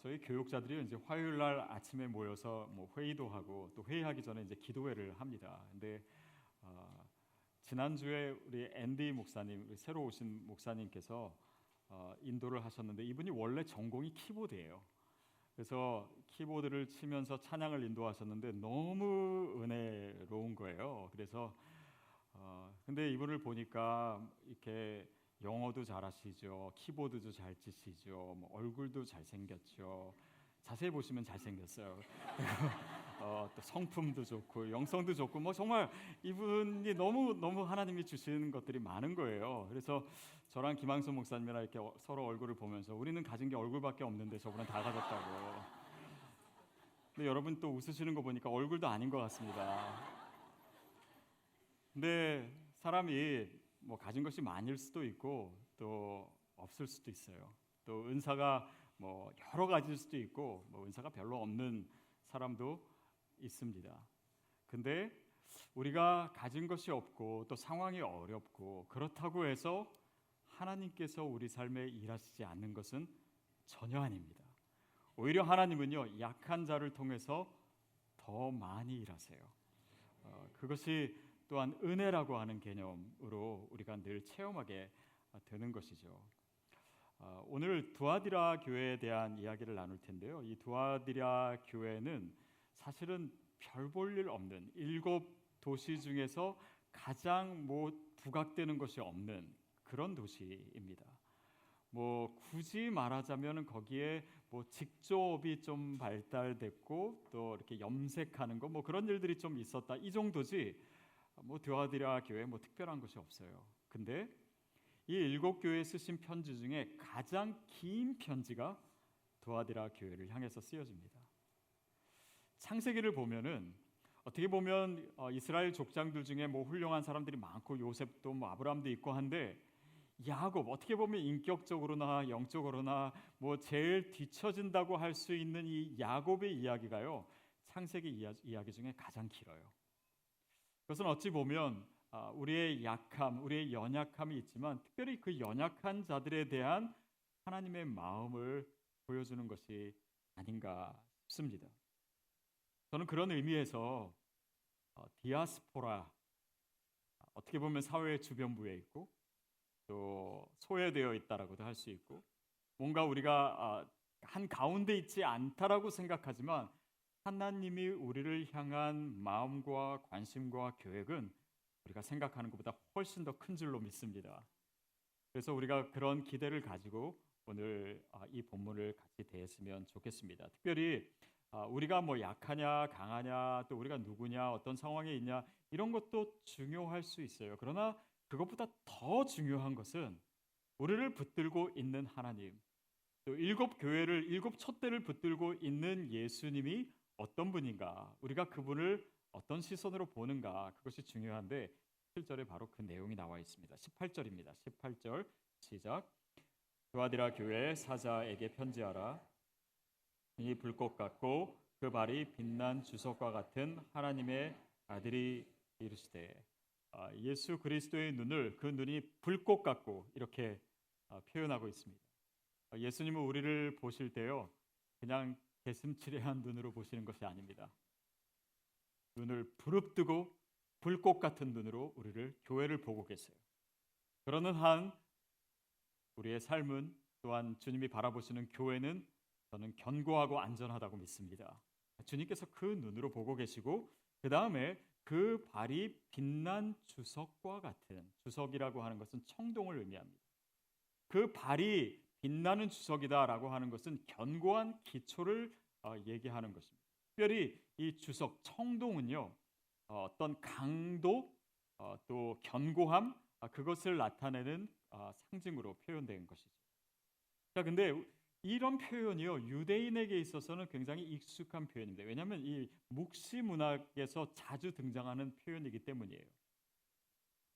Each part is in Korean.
저희 교육자들이 이제 화요일 날 아침에 모여서 뭐 회의도 하고 또 회의하기 전에 이제 기도회를 합니다. 근데 어, 지난주에 우리 앤디 목사님, 우리 새로 오신 목사님께서 어, 인도를 하셨는데 이분이 원래 전공이 키보드예요. 그래서 키보드를 치면서 찬양을 인도하셨는데 너무 은혜로운 거예요. 그래서 어, 근데 이분을 보니까 이렇게 영어도 잘하시죠, 키보드도 잘 치시죠, 뭐 얼굴도 잘 생겼죠. 자세히 보시면 잘 생겼어요. 어, 또 성품도 좋고 영성도 좋고 뭐 정말 이분이 너무 너무 하나님이 주시는 것들이 많은 거예요. 그래서 저랑 김항수 목사님이랑 이렇게 어- 서로 얼굴을 보면서 우리는 가진 게 얼굴밖에 없는데 저분은 다 가졌다고. 근데 여러분 또 웃으시는 거 보니까 얼굴도 아닌 것 같습니다. 근데 사람이 뭐 가진 것이 많을 수도 있고 또 없을 수도 있어요. 또 은사가 뭐 여러 가지일 수도 있고 뭐 은사가 별로 없는 사람도 있습니다. 근데 우리가 가진 것이 없고 또 상황이 어렵고 그렇다고 해서 하나님께서 우리 삶에 일하시지 않는 것은 전혀 아닙니다. 오히려 하나님은요 약한 자를 통해서 더 많이 일하세요. 어, 그것이 또한 은혜라고 하는 개념으로 우리가 늘 체험하게 되는 것이죠. 어, 오늘 두아디라 교회에 대한 이야기를 나눌 텐데요. 이 두아디라 교회는 사실은 별 볼 일 없는 일곱 도시 중에서 가장 뭐 부각되는 것이 없는 그런 도시입니다. 뭐 굳이 말하자면 거기에 뭐 직조업이 좀 발달됐고 또 이렇게 염색하는 거 뭐 그런 일들이 좀 있었다 이 정도지 뭐 드와디라 교회 뭐 특별한 것이 없어요. 근데 이 일곱 교회 쓰신 편지 중에 가장 긴 편지가 드와디라 교회를 향해서 쓰여집니다. 창세기를 보면은 어떻게 보면 어, 이스라엘 족장들 중에 뭐 훌륭한 사람들이 많고 요셉도 뭐 아브라함도 있고 한데 야곱 어떻게 보면 인격적으로나 영적으로나 뭐 제일 뒤처진다고 할 수 있는 이 야곱의 이야기가요 창세기 이야, 이야기 중에 가장 길어요. 그것은 어찌 보면 아, 우리의 약함, 우리의 연약함이 있지만 특별히 그 연약한 자들에 대한 하나님의 마음을 보여주는 것이 아닌가 싶습니다. 저는 그런 의미에서 어, 디아스포라 어떻게 보면 사회의 주변부에 있고 또 소외되어 있다라고도 할 수 있고 뭔가 우리가 아, 한 가운데 있지 않다라고 생각하지만 하나님이 우리를 향한 마음과 관심과 계획은 우리가 생각하는 것보다 훨씬 더 큰 줄로 믿습니다. 그래서 우리가 그런 기대를 가지고 오늘 아, 이 본문을 같이 대했으면 좋겠습니다. 특별히 아, 우리가 뭐 약하냐 강하냐 또 우리가 누구냐 어떤 상황에 있냐 이런 것도 중요할 수 있어요. 그러나 그것보다 더 중요한 것은 우리를 붙들고 있는 하나님 또 일곱 교회를 일곱 촛대를 붙들고 있는 예수님이 어떤 분인가 우리가 그분을 어떤 시선으로 보는가 그것이 중요한데 7절에 바로 그 내용이 나와 있습니다. 18절입니다. 18절 시작 두아디라 교회 사자에게 편지하라 이 불꽃 같고 그 발이 빛난 주석과 같은 하나님의 아들이 이르시되 아, 예수 그리스도의 눈을 그 눈이 불꽃 같고 이렇게 아, 표현하고 있습니다. 아, 예수님은 우리를 보실 때요 그냥 개슴츠레한 눈으로 보시는 것이 아닙니다. 눈을 부릅뜨고 불꽃 같은 눈으로 우리를 교회를 보고 계세요. 그러는 한 우리의 삶은 또한 주님이 바라보시는 교회는 저는 견고하고 안전하다고 믿습니다. 주님께서 그 눈으로 보고 계시고 그 다음에 그 발이 빛난 주석과 같은 주석이라고 하는 것은 청동을 의미합니다. 그 발이 빛나는 주석이다라고 하는 것은 견고한 기초를 어, 얘기하는 것입니다. 특별히 이 주석 청동은요 어, 어떤 강도 어, 또 견고함 아, 그것을 나타내는 아, 상징으로 표현된 것이죠. 자, 근데 이런 표현이요 유대인에게 있어서는 굉장히 익숙한 표현입니다. 왜냐하면 이 묵시 문학에서 자주 등장하는 표현이기 때문이에요.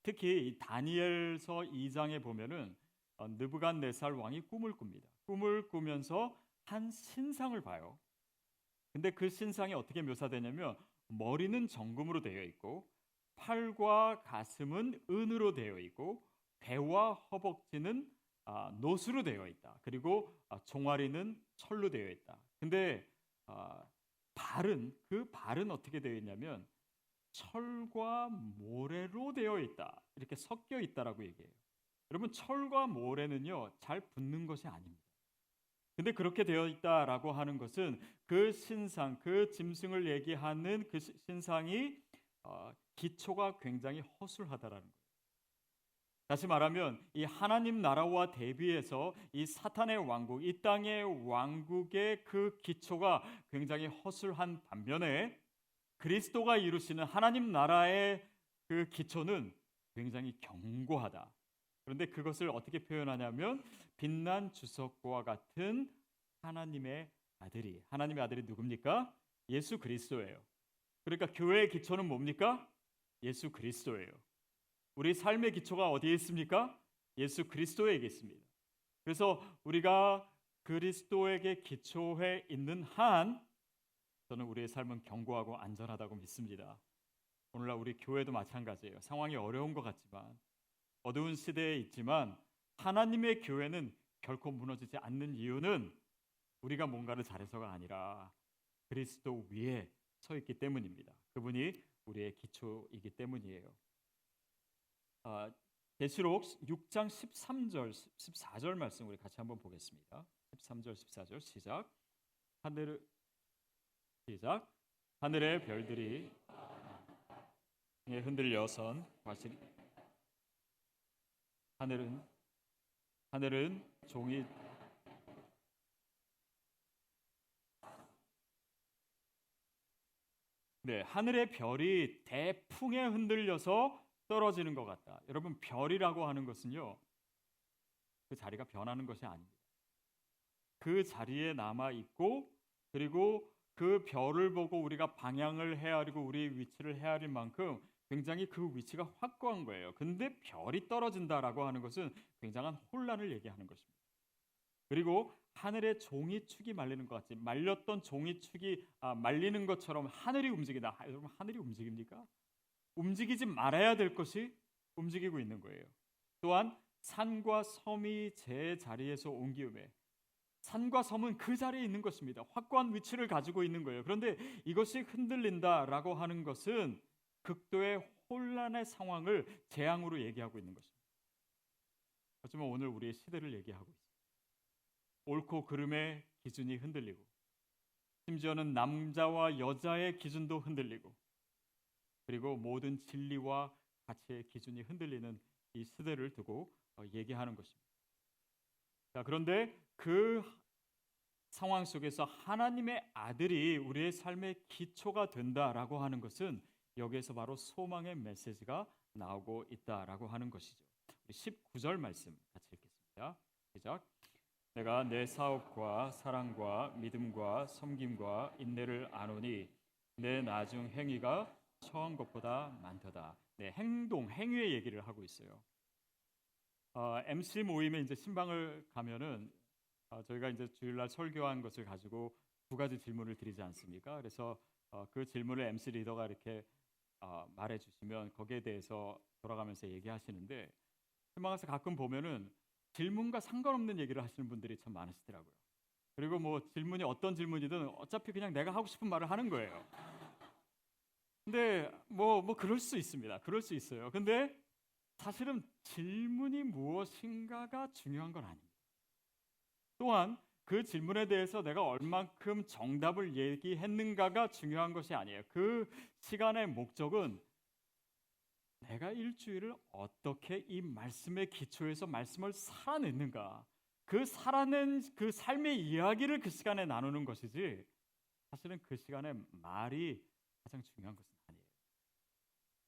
특히 이 다니엘서 2장에 보면은 어, 느부갓네살 왕이 꿈을 꿉니다. 꿈을 꾸면서 한 신상을 봐요. 근데 그 신상이 어떻게 묘사되냐면 머리는 정금으로 되어 있고 팔과 가슴은 은으로 되어 있고 배와 허벅지는 아, 노수로 되어 있다. 그리고 아, 종아리는 철로 되어 있다. 근데 아, 발은 그 발은 어떻게 되어 있냐면 철과 모래로 되어 있다. 이렇게 섞여 있다라고 얘기해요. 여러분 철과 모래는요 잘 붙는 것이 아닙니다. 근데 그렇게 되어 있다라고 하는 것은 그 신상, 그 짐승을 얘기하는 그 시- 신상이 어, 기초가 굉장히 허술하다라는 거예요. 다시 말하면 이 하나님 나라와 대비해서 이 사탄의 왕국, 이 땅의 왕국의 그 기초가 굉장히 허술한 반면에 그리스도가 이루시는 하나님 나라의 그 기초는 굉장히 견고하다. 그런데 그것을 어떻게 표현하냐면 빛난 주석과 같은 하나님의 아들이 하나님의 아들이 누굽니까? 예수 그리스도예요. 그러니까 교회의 기초는 뭡니까? 예수 그리스도예요. 우리 삶의 기초가 어디에 있습니까? 예수 그리스도에 있습니다. 그래서 우리가 그리스도에게 기초해 있는 한 저는 우리의 삶은 견고하고 안전하다고 믿습니다. 오늘날 우리 교회도 마찬가지예요. 상황이 어려운 것 같지만 어두운 시대에 있지만 하나님의 교회는 결코 무너지지 않는 이유는 우리가 뭔가를 잘해서가 아니라 그리스도 위에 서 있기 때문입니다. 그분이 우리의 기초이기 때문이에요. 아, 계시록 6장 13절 14절 말씀 우리 같이 한번 보겠습니다. 13절 14절 시작. 하늘 시작. 하늘의 별들이 흔들려 선 과실 하늘은 하늘은 종이 네, 하늘의 별이 대풍에 흔들려서 떨어지는 것 같다. 여러분 별이라고 하는 것은요. 그 자리가 변하는 것이 아닙니다. 그 자리에 남아 있고 그리고 그 별을 보고 우리가 방향을 헤아리고 우리의 위치를 헤아릴 만큼 굉장히 그 위치가 확고한 거예요. 근데 별이 떨어진다라고 하는 것은 굉장한 혼란을 얘기하는 것입니다. 그리고 하늘의 종이 축이 말리는 것 같이 말렸던 종이 축이 아, 말리는 것처럼 하늘이 움직이다. 아, 여러분 하늘이 움직입니까? 움직이지 말아야 될 것이 움직이고 있는 거예요. 또한 산과 섬이 제 자리에서 옮기음에 산과 섬은 그 자리에 있는 것입니다. 확고한 위치를 가지고 있는 거예요. 그런데 이것이 흔들린다라고 하는 것은 극도의 혼란의 상황을 재앙으로 얘기하고 있는 것입니다. 하지만 오늘 우리의 시대를 얘기하고 있습니다. 옳고 그름의 기준이 흔들리고 심지어는 남자와 여자의 기준도 흔들리고 그리고 모든 진리와 가치의 기준이 흔들리는 이 시대를 두고 어, 얘기하는 것입니다. 자, 그런데 그 상황 속에서 하나님의 아들이 우리의 삶의 기초가 된다라고 하는 것은 여기에서 바로 소망의 메시지가 나오고 있다라고 하는 것이죠. 19절 말씀 같이 읽겠습니다. 시작. 내가 내 사업과 사랑과 믿음과 섬김과 인내를 아노니 내 나중 행위가 처음 것보다 많도다. 네, 행동, 행위의 얘기를 하고 있어요. 어, MC 모임에 이제 신방을 가면은 어, 저희가 이제 주일날 설교한 것을 가지고 두 가지 질문을 드리지 않습니까? 그래서 어, 그 질문을 MC 리더가 이렇게 어, 말해 주시면 거기에 대해서 돌아가면서 얘기하시는데 신방에서 가끔 보면은 질문과 상관없는 얘기를 하시는 분들이 참 많으시더라고요. 그리고 뭐 질문이 어떤 질문이든 어차피 그냥 내가 하고 싶은 말을 하는 거예요. 근데 뭐뭐 그럴 수 있습니다. 그럴 수 있어요. 근데 사실은 질문이 무엇인가가 중요한 건 아닙니다. 또한 그 질문에 대해서 내가 얼만큼 정답을 얘기했는가가 중요한 것이 아니에요. 그 시간의 목적은 내가 일주일을 어떻게 이 말씀의 기초에서 말씀을 살아냈는가. 그 살아낸 그 삶의 이야기를 그 시간에 나누는 것이지 사실은 그 시간에 말이 가장 중요한 것은 아니에요.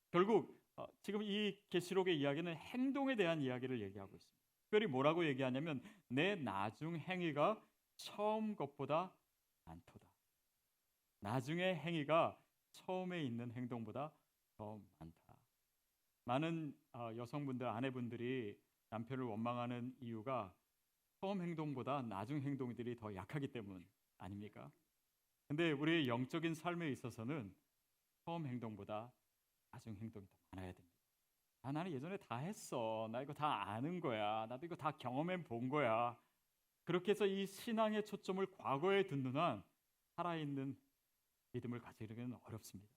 결국 어, 지금 이 계시록의 이야기는 행동에 대한 이야기를 얘기하고 있습니다. 특별히 뭐라고 얘기하냐면 내 나중 행위가 처음 것보다 많도다. 나중의 행위가 처음에 있는 행동보다 더 많다. 많은 어, 여성분들 아내분들이 남편을 원망하는 이유가 처음 행동보다 나중 행동들이 더 약하기 때문 아닙니까? 근데 우리의 영적인 삶에 있어서는 처음 행동보다 나중 행동이 더 많아야 됩니다. 아, 나는 예전에 다 했어. 나 이거 다 아는 거야. 나도 이거 다 경험해 본 거야. 그렇게 해서 이 신앙의 초점을 과거에 둔한 살아있는 믿음을 가지기는 어렵습니다.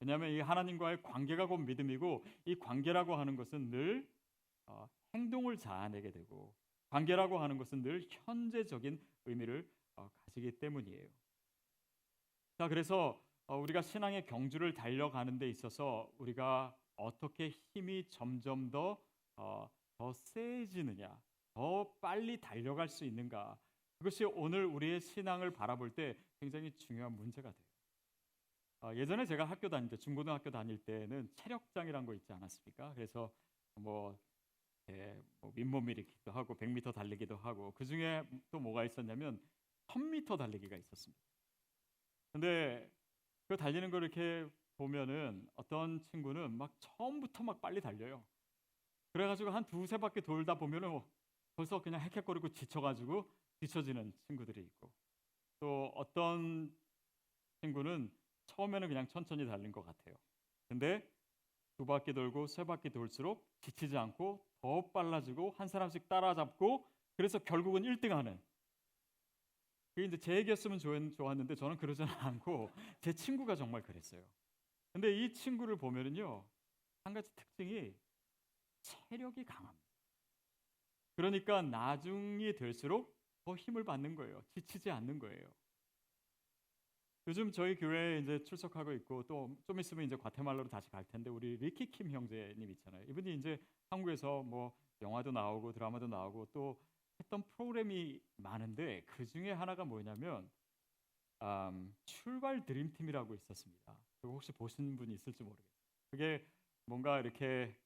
왜냐하면 이 하나님과의 관계가 곧 믿음이고 이 관계라고 하는 것은 늘 어, 행동을 자아내게 되고 관계라고 하는 것은 늘 현재적인 의미를 어, 가지기 때문이에요. 자, 그래서 어, 우리가 신앙의 경주를 달려가는 데 있어서 우리가 어떻게 힘이 점점 더, 어, 더 세지느냐, 더 빨리 달려갈 수 있는가. 그것이 오늘 우리의 신앙을 바라볼 때 굉장히 중요한 문제가 돼요. 어, 예전에 제가 학교 다닐 때, 중고등학교 다닐 때는 체력장이란 거 있지 않았습니까? 그래서 뭐, 예, 뭐 윗몸 일으키기도 하고 100m 달리기도 하고 그 중에 또 뭐가 있었냐면 1000m 달리기가 있었습니다. 근데 그 달리는 걸 이렇게 보면은 어떤 친구는 막 처음부터 막 빨리 달려요. 그래가지고 한 두세 바퀴 돌다 보면은 벌써 그냥 헥헥거리고 지쳐가지고 뒤처지는 친구들이 있고 또 어떤 친구는 처음에는 그냥 천천히 달린 것 같아요. 근데 두 바퀴 돌고 세 바퀴 돌수록 지치지 않고 더 빨라지고 한 사람씩 따라잡고 그래서 결국은 1등하는 그게 이제 제 얘기였으면 좋- 좋았는데 저는 그러지는 않고 제 친구가 정말 그랬어요. 근데 이 친구를 보면은요 한 가지 특징이 체력이 강합니다. 그러니까 나중이 될수록 더 힘을 받는 거예요. 지치지 않는 거예요. 요즘 저희 교회에 이제 출석하고 있고 또 좀 있으면 이제 과테말라로 다시 갈 텐데 우리 리키 킴 형제님 있잖아요. 이분이 이제 한국에서 뭐 영화도 나오고 드라마도 나오고 또 했던 프로그램이 많은데 그 중에 하나가 뭐냐면 음, 출발 드림팀이라고 있었습니다. 그거 혹시 보신 분이 있을지 모르겠어요. 그게 뭔가 이렇게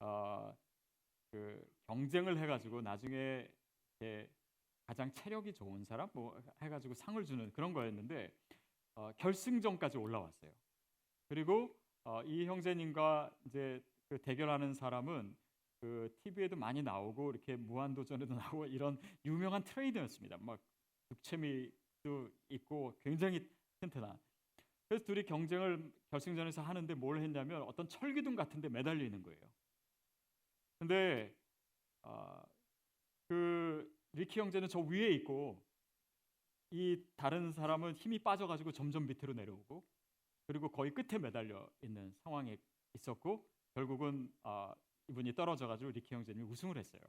어, 그 경쟁을 해가지고 나중에 가장 체력이 좋은 사람 뭐 해가지고 상을 주는 그런 거였는데 어, 결승전까지 올라왔어요. 그리고 어, 이 형제님과 이제 그 대결하는 사람은 그 TV에도 많이 나오고 이렇게 무한도전에도 나오고 이런 유명한 트레이너였습니다. 막 육체미도 있고 굉장히 튼튼한. 그래서 둘이 경쟁을 결승전에서 하는데 뭘 했냐면 어떤 철기둥 같은데 매달려 있는 거예요. 근데 어, 그 리키 형제는 저 위에 있고 이 다른 사람은 힘이 빠져가지고 점점 밑으로 내려오고 그리고 거의 끝에 매달려 있는 상황에 있었고 결국은 아, 이분이 떨어져가지고 리키 형제님이 우승을 했어요.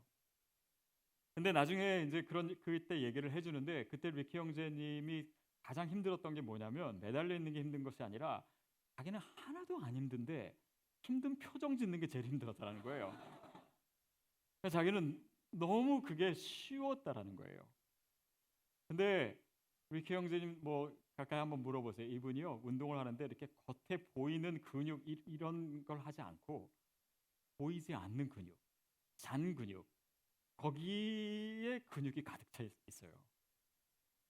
근데 나중에 이제 그런 그때 얘기를 해주는데 그때 리키 형제님이 가장 힘들었던 게 뭐냐면 매달려 있는 게 힘든 것이 아니라 자기는 하나도 안 힘든데 힘든 표정 짓는 게 제일 힘들었다는 거예요. 그래서 자기는 너무 그게 쉬웠다라는 거예요. 근데 리키 형제님 뭐 가까이 한번 물어보세요. 이분이요 운동을 하는데 이렇게 겉에 보이는 근육 이- 이런 걸 하지 않고 보이지 않는 근육, 잔 근육 거기에 근육이 가득 차 있- 있어요.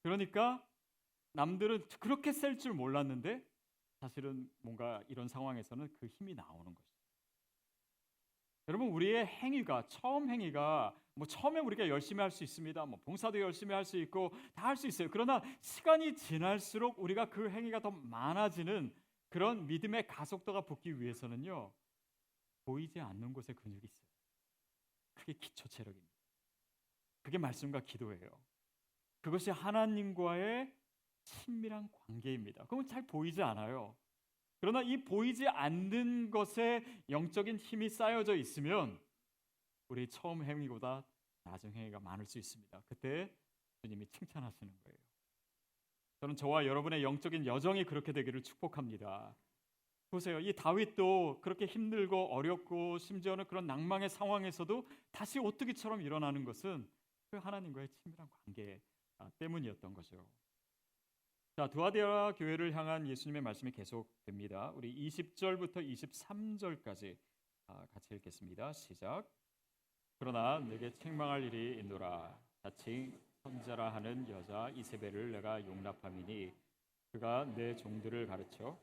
그러니까 남들은 그렇게 셀 줄 몰랐는데 사실은 뭔가 이런 상황에서는 그 힘이 나오는 거죠. 여러분 우리의 행위가 처음 행위가 뭐 처음에 우리가 열심히 할 수 있습니다. 뭐 봉사도 열심히 할 수 있고 다 할 수 있어요. 그러나 시간이 지날수록 우리가 그 행위가 더 많아지는 그런 믿음의 가속도가 붙기 위해서는요. 보이지 않는 곳에 근육이 있어요. 그게 기초 체력입니다. 그게 말씀과 기도예요. 그것이 하나님과의 친밀한 관계입니다. 그건 잘 보이지 않아요. 그러나 이 보이지 않는 것에 영적인 힘이 쌓여져 있으면 우리 처음 행위보다 나중 행위가 많을 수 있습니다. 그때 주님이 칭찬하시는 거예요. 저는 저와 여러분의 영적인 여정이 그렇게 되기를 축복합니다. 보세요. 이 다윗도 그렇게 힘들고 어렵고 심지어는 그런 낭망의 상황에서도 다시 오뚜기처럼 일어나는 것은 그 하나님과의 친밀한 관계 아, 때문이었던 거죠. 자, 두아디아 교회를 향한 예수님의 말씀이 계속됩니다. 우리 20절부터 23절까지 아, 같이 읽겠습니다. 시작. 그러나 내게 책망할 일이 있노라. 자칭 선자라 하는 여자 이세벨을 내가 용납함이니 그가 내 종들을 가르쳐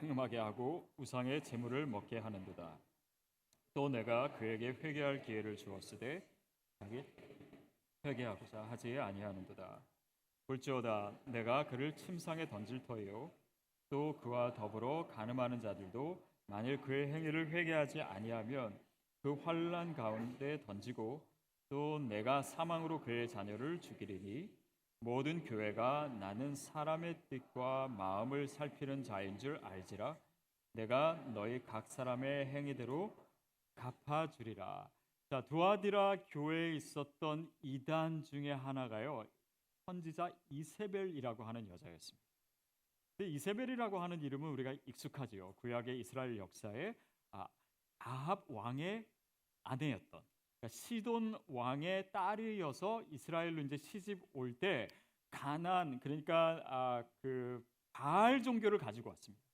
행음하게 하고 우상의 재물을 먹게 하는도다. 또 내가 그에게 회개할 기회를 주었으되 자기 회개하고자 하지 아니하는도다. 볼지어다 내가 그를 침상에 던질 터이요. 또 그와 더불어 간음하는 자들도 만일 그의 행위를 회개하지 아니하면 그 환란 가운데 던지고 또 내가 사망으로 그의 자녀를 죽이리니 모든 교회가 나는 사람의 뜻과 마음을 살피는 자인 줄 알지라. 내가 너희 각 사람의 행위대로 갚아 주리라. 자 두아디라 교회에 있었던 이단 중에 하나가요 선지자 이세벨이라고 하는 여자였습니다. 근데 이세벨이라고 하는 이름은 우리가 익숙하지요. 구약의 이스라엘 역사에 아, 아합 왕의 아내였던 그러니까 시돈 왕의 딸이어서 이스라엘로 이제 시집 올 때 가난 그러니까 아, 그 바알 종교를 가지고 왔습니다.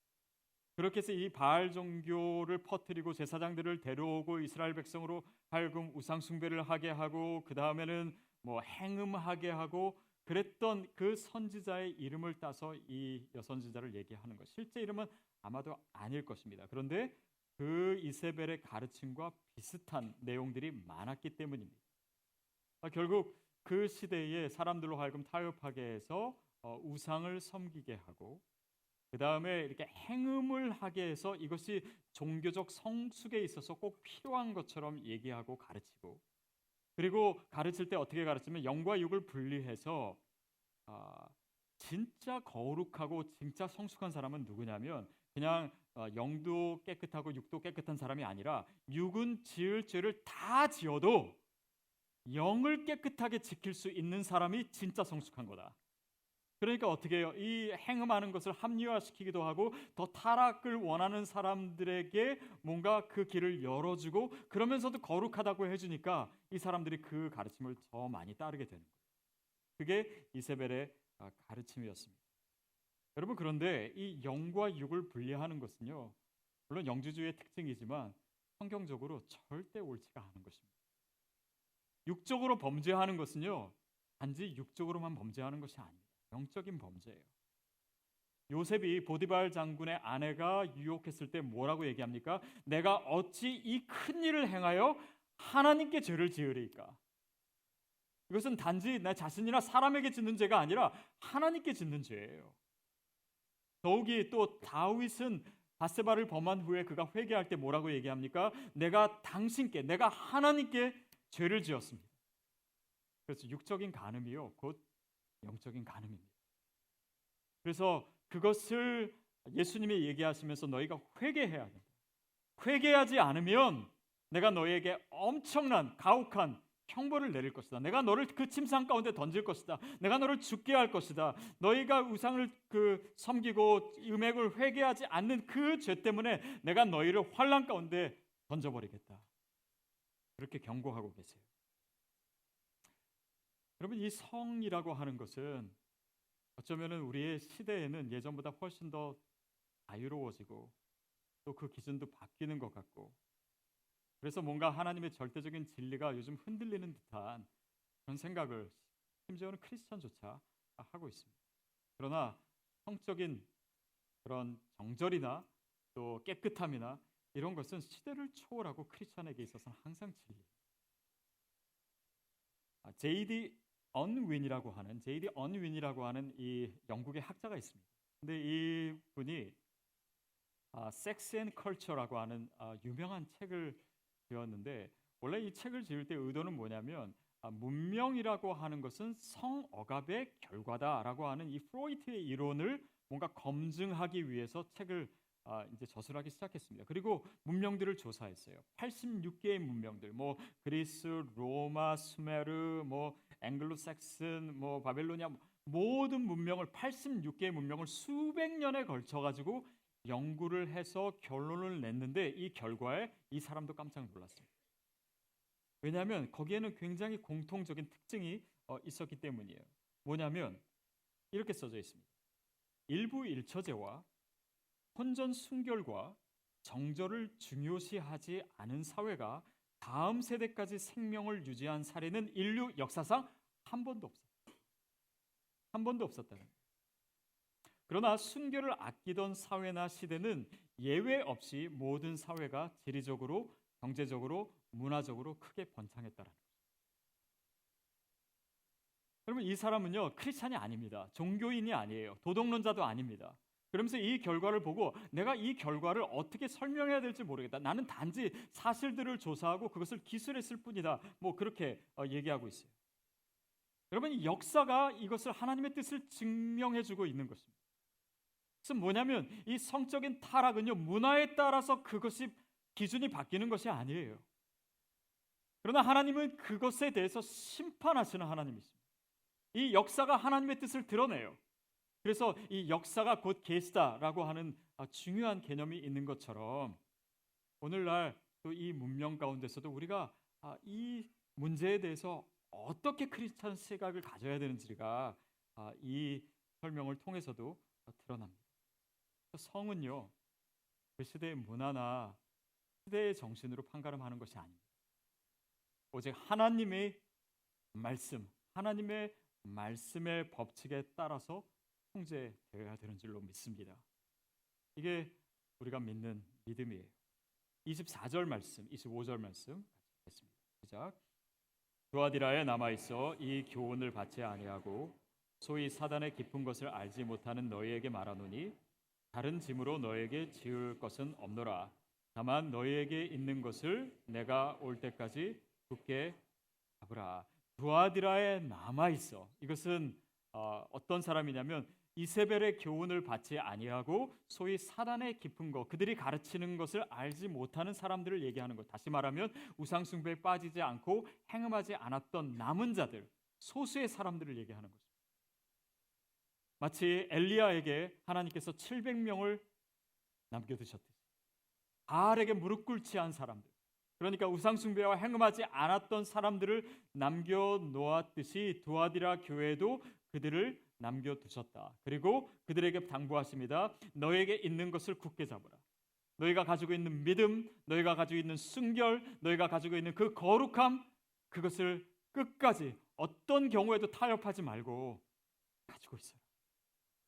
그렇게 해서 이 바알 종교를 퍼뜨리고 제사장들을 데려오고 이스라엘 백성으로 하여금 우상 숭배를 하게 하고 그 다음에는 뭐 행음하게 하고 그랬던 그 선지자의 이름을 따서 이 여선지자를 얘기하는 것. 실제 이름은 아마도 아닐 것입니다. 그런데 그 이세벨의 가르침과 비슷한 내용들이 많았기 때문입니다. 아, 결국 그 시대에 사람들로 하여금 타협하게 해서 어, 우상을 섬기게 하고 그 다음에 이렇게 행음을 하게 해서 이것이 종교적 성숙에 있어서 꼭 필요한 것처럼 얘기하고 가르치고 그리고 가르칠 때 어떻게 가르치면 영과 육을 분리해서 아, 진짜 거룩하고 진짜 성숙한 사람은 누구냐면 그냥 어, 영도 깨끗하고 육도 깨끗한 사람이 아니라 육은 지을 죄를 다 지어도 영을 깨끗하게 지킬 수 있는 사람이 진짜 성숙한 거다. 그러니까 어떻게 해요? 이 행음하는 것을 합리화시키기도 하고 더 타락을 원하는 사람들에게 뭔가 그 길을 열어주고 그러면서도 거룩하다고 해주니까 이 사람들이 그 가르침을 더 많이 따르게 되는 거예요. 그게 이세벨의 아, 가르침이었습니다. 여러분 그런데 이 영과 육을 분리하는 것은요. 물론 영주주의의 특징이지만 성경적으로 절대 옳지가 않은 것입니다. 육적으로 범죄하는 것은요. 단지 육적으로만 범죄하는 것이 아닙니다. 영적인 범죄예요. 요셉이 보디발 장군의 아내가 유혹했을 때 뭐라고 얘기합니까? 내가 어찌 이 큰 일을 행하여 하나님께 죄를 지으리까? 이것은 단지 내 자신이나 사람에게 짓는 죄가 아니라 하나님께 짓는 죄예요. 더욱이 또 다윗은 바세바를 범한 후에 그가 회개할 때 뭐라고 얘기합니까? 내가 당신께, 내가 하나님께 죄를 지었습니다. 그래서 육적인 간음이요, 곧 영적인 간음입니다. 그래서 그것을 예수님이 얘기하시면서 너희가 회개해야 된다. 회개하지 않으면 내가 너희에게 엄청난 가혹한 형벌을 내릴 것이다. 내가 너를 그 침상 가운데 던질 것이다. 내가 너를 죽게 할 것이다. 너희가 우상을 그 섬기고 음액을 회개하지 않는 그 죄 때문에 내가 너희를 환란 가운데 던져버리겠다. 그렇게 경고하고 계세요. 여러분 이 성이라고 하는 것은 어쩌면은 우리의 시대에는 예전보다 훨씬 더 자유로워지고 또 그 기준도 바뀌는 것 같고 그래서 뭔가 하나님의 절대적인 진리가 요즘 흔들리는 듯한 그런 생각을 심지어는 크리스천조차 하고 있습니다. 그러나 성적인 그런 정절이나 또 깨끗함이나 이런 것은 시대를 초월하고 크리스천에게 있어서는 항상 진리. 제이디 언윈이라고 하는 제이디 언윈이라고 하는 이 영국의 학자가 있습니다. 근데 이 분이 섹스 앤 컬처라고 하는 아, 유명한 책을 지었는데 원래 이 책을 지을 때 의도는 뭐냐면 아, 문명이라고 하는 것은 성억압의 결과다라고 하는 이 프로이트의 이론을 뭔가 검증하기 위해서 책을 아, 이제 저술하기 시작했습니다. 그리고 문명들을 조사했어요. 86개의 문명들, 뭐 그리스, 로마, 수메르, 뭐 앵글로삭슨, 뭐 바벨로니아 모든 문명을 86개의 문명을 수백 년에 걸쳐 가지고 연구를 해서 결론을 냈는데 이 결과에 이 사람도 깜짝 놀랐습니다. 왜냐하면 거기에는 굉장히 공통적인 특징이 어, 있었기 때문이에요. 뭐냐면 이렇게 써져 있습니다. 일부 일처제와 혼전 순결과 정절을 중요시하지 않은 사회가 다음 세대까지 생명을 유지한 사례는 인류 역사상 한 번도 없었다. 한 번도 거예요. 그러나 순결을 아끼던 사회나 시대는 예외 없이 모든 사회가 지리적으로, 경제적으로, 문화적으로 크게 번창했다는 거죠. 여러분 이 사람은요 크리스찬이 아닙니다. 종교인이 아니에요. 도덕론자도 아닙니다. 그러면서 이 결과를 보고 내가 이 결과를 어떻게 설명해야 될지 모르겠다. 나는 단지 사실들을 조사하고 그것을 기술했을 뿐이다. 뭐 그렇게 어, 얘기하고 있어요. 여러분 이 역사가 이것을 하나님의 뜻을 증명해주고 있는 것입니다. 그래서 뭐냐면 이 성적인 타락은요 문화에 따라서 그것이 기준이 바뀌는 것이 아니에요. 그러나 하나님은 그것에 대해서 심판하시는 하나님이십니다. 이 역사가 하나님의 뜻을 드러내요. 그래서 이 역사가 곧 계시다라고 하는 아, 중요한 개념이 있는 것처럼 오늘날 또 이 문명 가운데서도 우리가 아, 이 문제에 대해서 어떻게 크리스찬 시각을 가져야 되는지가 아, 이 설명을 통해서도 드러납니다. 성은요 그 시대의 문화나 시대의 정신으로 판가름하는 것이 아닙니다. 오직 하나님의 말씀, 하나님의 말씀의 법칙에 따라서 통제되어야 되는 줄로 믿습니다. 이게 우리가 믿는 믿음이에요. 24절 말씀, 25절 말씀 같습니다. 시작. 두아디라에 남아 있어 이 교훈을 받지 아니하고 소위 사단의 깊은 것을 알지 못하는 너희에게 말하노니 다른 짐으로 너에게 지을 것은 없노라. 다만 너희에게 있는 것을 내가 올 때까지 굳게 잡으라. 두아디라에 남아 있어. 이것은 어, 어떤 사람이냐면 이세벨의 교훈을 받지 아니하고 소위 사단의 깊은 것, 그들이 가르치는 것을 알지 못하는 사람들을 얘기하는 것. 다시 말하면 우상 숭배에 빠지지 않고 행음하지 않았던 남은 자들, 소수의 사람들을 얘기하는 거죠. 마치 엘리야에게 하나님께서 700명을 남겨 두셨듯이 바알에게 무릎 꿇지 않은 사람들, 그러니까 우상 숭배와 행음하지 않았던 사람들을 남겨 놓았듯이 두아디라 교회도 그들을 남겨두셨다. 그리고 그들에게 당부하십니다. 너에게 있는 것을 굳게 잡으라. 너희가 가지고 있는 믿음, 너희가 가지고 있는 순결, 너희가 가지고 있는 그 거룩함, 그것을 끝까지 어떤 경우에도 타협하지 말고 가지고 있어요.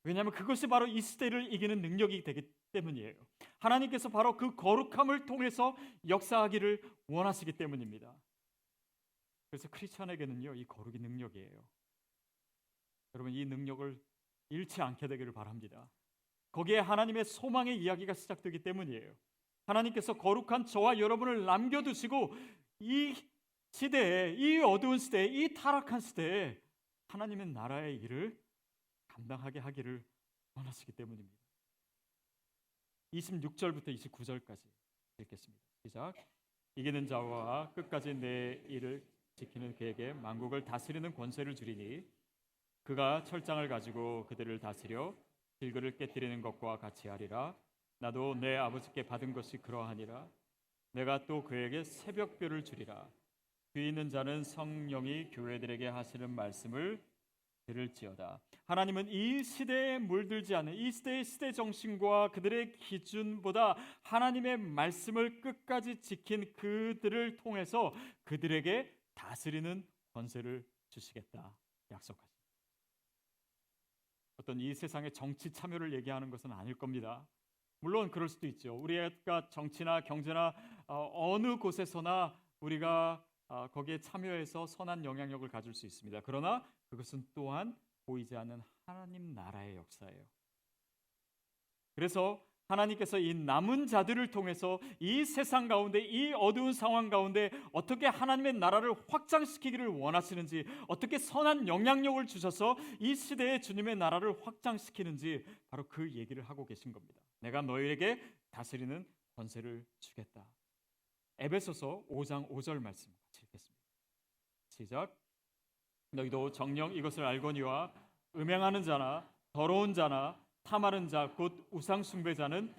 왜냐하면 그것이 바로 이 시대를 이기는 능력이 되기 때문이에요. 하나님께서 바로 그 거룩함을 통해서 역사하기를 원하시기 때문입니다. 그래서 크리스천에게는요, 이 거룩이 능력이에요. 여러분 이 능력을 잃지 않게 되기를 바랍니다. 거기에 하나님의 소망의 이야기가 시작되기 때문이에요. 하나님께서 거룩한 저와 여러분을 남겨두시고 이 시대에 이 어두운 시대에 이 타락한 시대에 하나님의 나라의 일을 감당하게 하기를 원하시기 때문입니다. 26절부터 29절까지 읽겠습니다. 시작. 이기는 자와 끝까지 내 일을 지키는 그에게 만국을 다스리는 권세를 주리니 그가 철장을 가지고 그들을 다스려 길거를 깨뜨리는 것과 같이 하리라. 나도 내 아버지께 받은 것이 그러하니라. 내가 또 그에게 새벽별을 주리라. 귀 있는 자는 성령이 교회들에게 하시는 말씀을 들을지어다. 하나님은 이 시대에 물들지 않은 이 시대의 시대 정신과 그들의 기준보다 하나님의 말씀을 끝까지 지킨 그들을 통해서 그들에게 다스리는 권세를 주시겠다 약속하십니다. 어떤 이 세상의 정치 참여를 얘기하는 것은 아닐 겁니다. 물론 그럴 수도 있죠. 우리가 정치나 경제나 어, 어느 곳에서나 우리가 어, 거기에 참여해서 선한 영향력을 가질 수 있습니다. 그러나 그것은 또한 보이지 않는 하나님 나라의 역사예요. 그래서 하나님께서 이 남은 자들을 통해서 이 세상 가운데 이 어두운 상황 가운데 어떻게 하나님의 나라를 확장시키기를 원하시는지 어떻게 선한 영향력을 주셔서 이 시대에 주님의 나라를 확장시키는지 바로 그 얘기를 하고 계신 겁니다. 내가 너희에게 다스리는 권세를 주겠다. 에베소서 5장 5절 말씀 같이 읽겠습니다. 시작. 너희도 정령 이것을 알거니와 음행하는 자나 더러운 자나 탐하는 자 곧 우상 숭배자는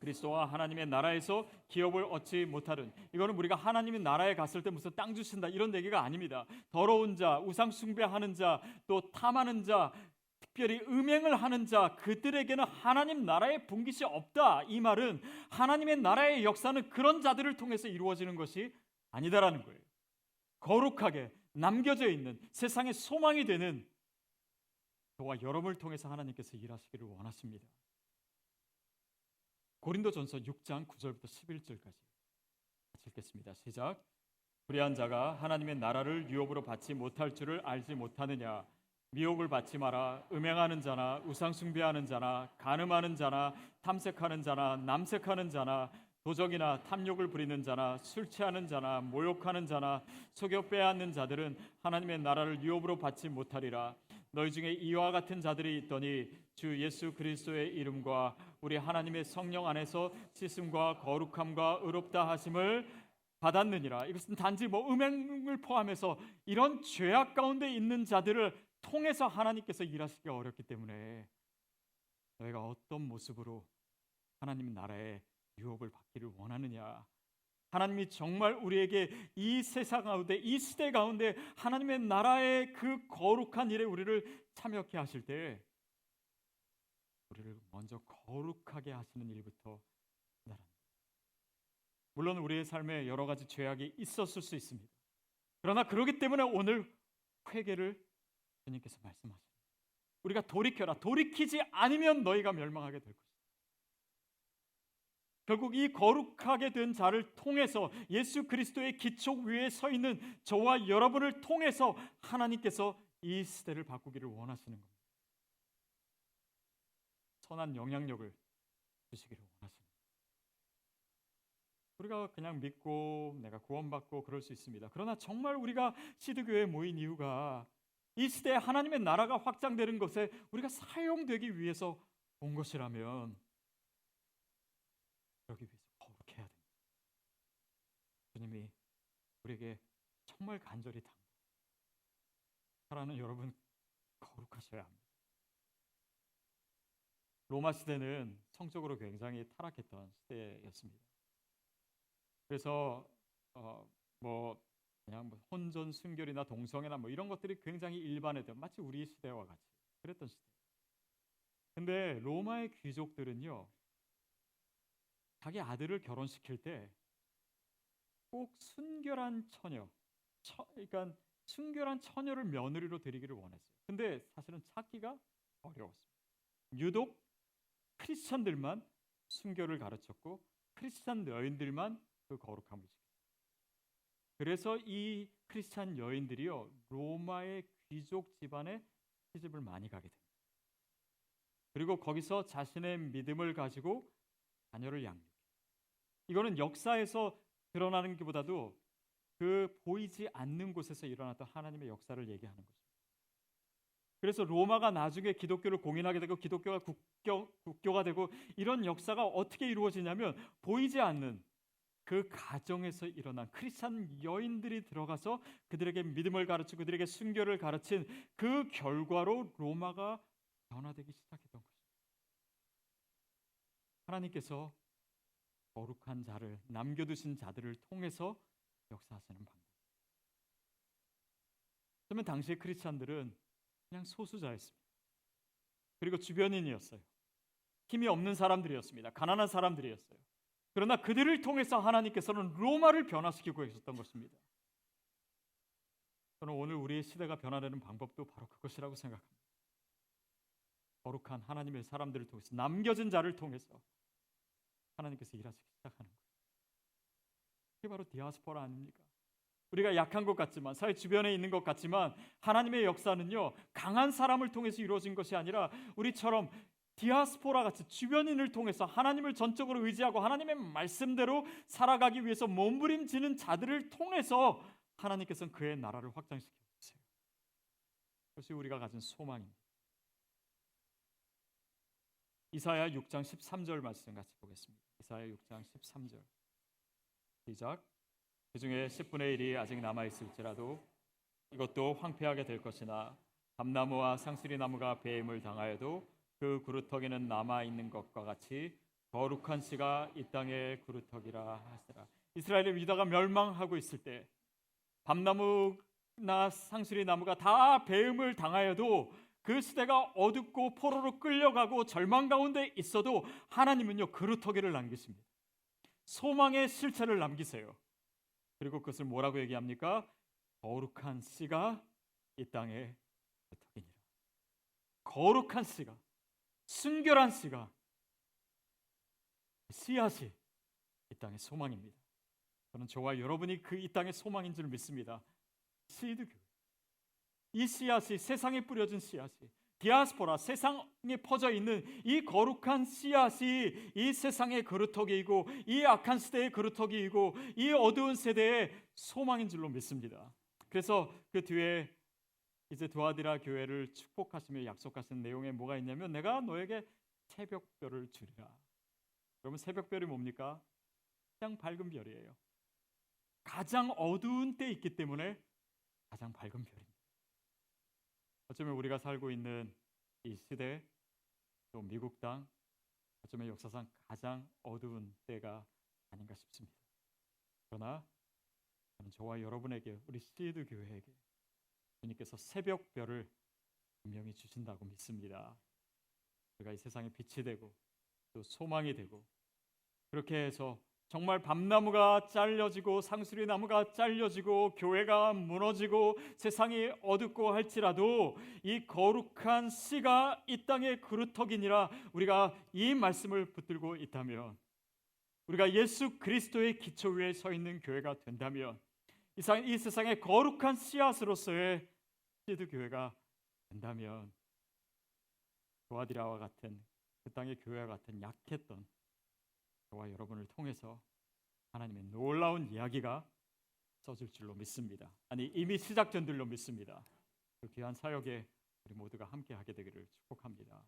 그리스도와 하나님의 나라에서 기업을 얻지 못하는 이거는 우리가 하나님의 나라에 갔을 때 무슨 땅 주신다 이런 얘기가 아닙니다. 더러운 자, 우상 숭배하는 자, 또 탐하는 자, 특별히 음행을 하는 자 그들에게는 하나님 나라의 분깃이 없다. 이 말은 하나님의 나라의 역사는 그런 자들을 통해서 이루어지는 것이 아니다라는 거예요. 거룩하게 남겨져 있는 세상의 소망이 되는 저와 여러분을 통해서 하나님께서 일하시기를 원하십니다. 고린도전서 6장 9절부터 11절까지 같이 읽겠습니다. 시작. 불의한 자가 하나님의 나라를 유업으로 받지 못할 줄을 알지 못하느냐? 미혹을 받지 마라. 음행하는 자나 우상 숭배하는 자나 간음하는 자나 탐색하는 자나 남색하는 자나 도적이나 탐욕을 부리는 자나 술 취하는 자나 모욕하는 자나 속여 빼앗는 자들은 하나님의 나라를 유업으로 받지 못하리라. 너희 중에 이와 같은 자들이 있더니 주 예수 그리스도의 이름과 우리 하나님의 성령 안에서 씻음과 거룩함과 의롭다 하심을 받았느니라. 이것은 단지 뭐 음행을 포함해서 이런 죄악 가운데 있는 자들을 통해서 하나님께서 일하시기가 어렵기 때문에 너희가 어떤 모습으로 하나님 나라의 유업을 받기를 원하느냐? 하나님이 정말 우리에게 이 세상 가운데 이 시대 가운데 하나님의 나라의 그 거룩한 일에 우리를 참여케 하실 때 우리를 먼저 거룩하게 하시는 일부터 나랍니다. 물론 우리의 삶에 여러 가지 죄악이 있었을 수 있습니다. 그러나 그러기 때문에 오늘 회개를 주님께서 말씀하십니다. 우리가 돌이켜라. 돌이키지 않으면 너희가 멸망하게 될 것이다. 결국 이 거룩하게 된 자를 통해서 예수 그리스도의 기초 위에 서 있는 저와 여러분을 통해서 하나님께서 이 시대를 바꾸기를 원하시는 겁니다. 선한 영향력을 주시기를 원하십니다. 우리가 그냥 믿고 내가 구원받고 그럴 수 있습니다. 그러나 정말 우리가 시드교회에 모인 이유가 이 시대에 하나님의 나라가 확장되는 것에 우리가 사용되기 위해서 온 것이라면 그러기 위해서 거룩해야 됩니다. 주님이 우리에게 정말 간절히 당 사랑하는 여러분 거룩하셔야 합니다. 로마 시대는 성적으로 굉장히 타락했던 시대였습니다. 그래서 어, 뭐 그냥 뭐 혼전 순결이나 동성애나 뭐 이런 것들이 굉장히 일반화된 마치 우리 시대와 같이 그랬던 시대. 근데 로마의 귀족들은요 자기 아들을 결혼시킬 때 꼭 순결한 처녀, 처, 그러니까 순결한 처녀를 며느리로 데리기를 원했어요. 근데 사실은 찾기가 어려웠습니다. 유독 크리스천들만 순결을 가르쳤고 크리스천 여인들만 그 거룩함을 지켰어요. 그래서 이 크리스천 여인들이요 로마의 귀족 집안에 시집을 많이 가게 됩니다. 그리고 거기서 자신의 믿음을 가지고 자녀를 양육. 이거는 역사에서 드러나는 것보다도 그 보이지 않는 곳에서 일어났던 하나님의 역사를 얘기하는 것입니다. 그래서 로마가 나중에 기독교를 공인하게 되고 기독교가 국교, 국교가 되고 이런 역사가 어떻게 이루어지냐면 보이지 않는 그 가정에서 일어난 크리스찬 여인들이 들어가서 그들에게 믿음을 가르치고 그들에게 순교를 가르친 그 결과로 로마가 변화되기 시작했던 것입니다. 하나님께서 거룩한 자를 남겨두신 자들을 통해서 역사하시는 방법. 그러면 당시의 크리스찬들은 그냥 소수자였습니다. 그리고 주변인이었어요. 힘이 없는 사람들이었습니다. 가난한 사람들이었어요. 그러나 그들을 통해서 하나님께서는 로마를 변화시키고 계셨던 것입니다. 저는 오늘 우리의 시대가 변화되는 방법도 바로 그것이라고 생각합니다. 거룩한 하나님의 사람들을 통해서 남겨진 자를 통해서 하나님께서 일하시기 시작하는 거예요. 그게 바로 디아스포라 아닙니까? 우리가 약한 것 같지만 사회 주변에 있는 것 같지만 하나님의 역사는요 강한 사람을 통해서 이루어진 것이 아니라 우리처럼 디아스포라 같이 주변인을 통해서 하나님을 전적으로 의지하고 하나님의 말씀대로 살아가기 위해서 몸부림지는 자들을 통해서 하나님께서는 그의 나라를 확장시켜 주세요. 그것이 우리가 가진 소망입니다. 이사야 6장 13절 말씀 같이 보겠습니다. 이사야 6장 13절. 시작. 그 중에 10분의 1이 아직 남아 있을지라도 이것도 황폐하게 될 것이나 감나무와 상수리 나무가 배임을 당하여도 그 구루터기는 남아 있는 것과 같이 거룩한 씨가 이 땅의 구루터기라 하시라. 이스라엘의 유다가 멸망하고 있을 때 밤나무나 상수리 나무가 다 배임을 당하여도 그 시대가 어둡고 포로로 끌려가고 절망 가운데 있어도 하나님은요 그루터기를 남기십니다. 소망의 실체를 남기세요. 그리고 그것을 뭐라고 얘기합니까? 거룩한 씨가 이 땅에 그루터기니라. 거룩한 씨가 순결한 씨가 씨앗이 이 땅의 소망입니다. 저는 저와 여러분이 그 이 땅의 소망인 줄 믿습니다. 시드 교회. 이 씨앗이 세상에 뿌려진 씨앗이 디아스포라 세상에 퍼져 있는 이 거룩한 씨앗이 이 세상의 그루터기이고 이 악한 시대의 그루터기이고 이 어두운 세대의 소망인 줄로 믿습니다. 그래서 그 뒤에 이제 두아디라 교회를 축복하시며 약속하신 내용에 뭐가 있냐면 내가 너에게 새벽별을 주리라. 여러분 새벽별이 뭡니까? 가장 밝은 별이에요. 가장 어두운 때 있기 때문에 가장 밝은 별입니다. 어쩌면 우리가 살고 있는 이 시대 또 미국 땅 어쩌면 역사상 가장 어두운 때가 아닌가 싶습니다. 그러나 저는 저와 여러분에게 우리 시드 교회에게 주님께서 새벽별을 분명히 주신다고 믿습니다. 우리가 이 세상에 빛이 되고 또 소망이 되고 그렇게 해서 정말 밤나무가 잘려지고 상수리 나무가 잘려지고 교회가 무너지고 세상이 어둡고 할지라도 이 거룩한 씨가 이 땅의 그루터기니라 우리가 이 말씀을 붙들고 있다면 우리가 예수 그리스도의 기초 위에 서 있는 교회가 된다면 이, 상, 이 세상의 거룩한 씨앗으로서의 시드 교회가 된다면 도아디라와 같은 그 땅의 교회와 같은 약했던 저와 여러분을 통해서 하나님의 놀라운 이야기가 써질 줄로 믿습니다. 아니 이미 시작된 줄로 믿습니다. 그 귀한 사역에 우리 모두가 함께 하게 되기를 축복합니다.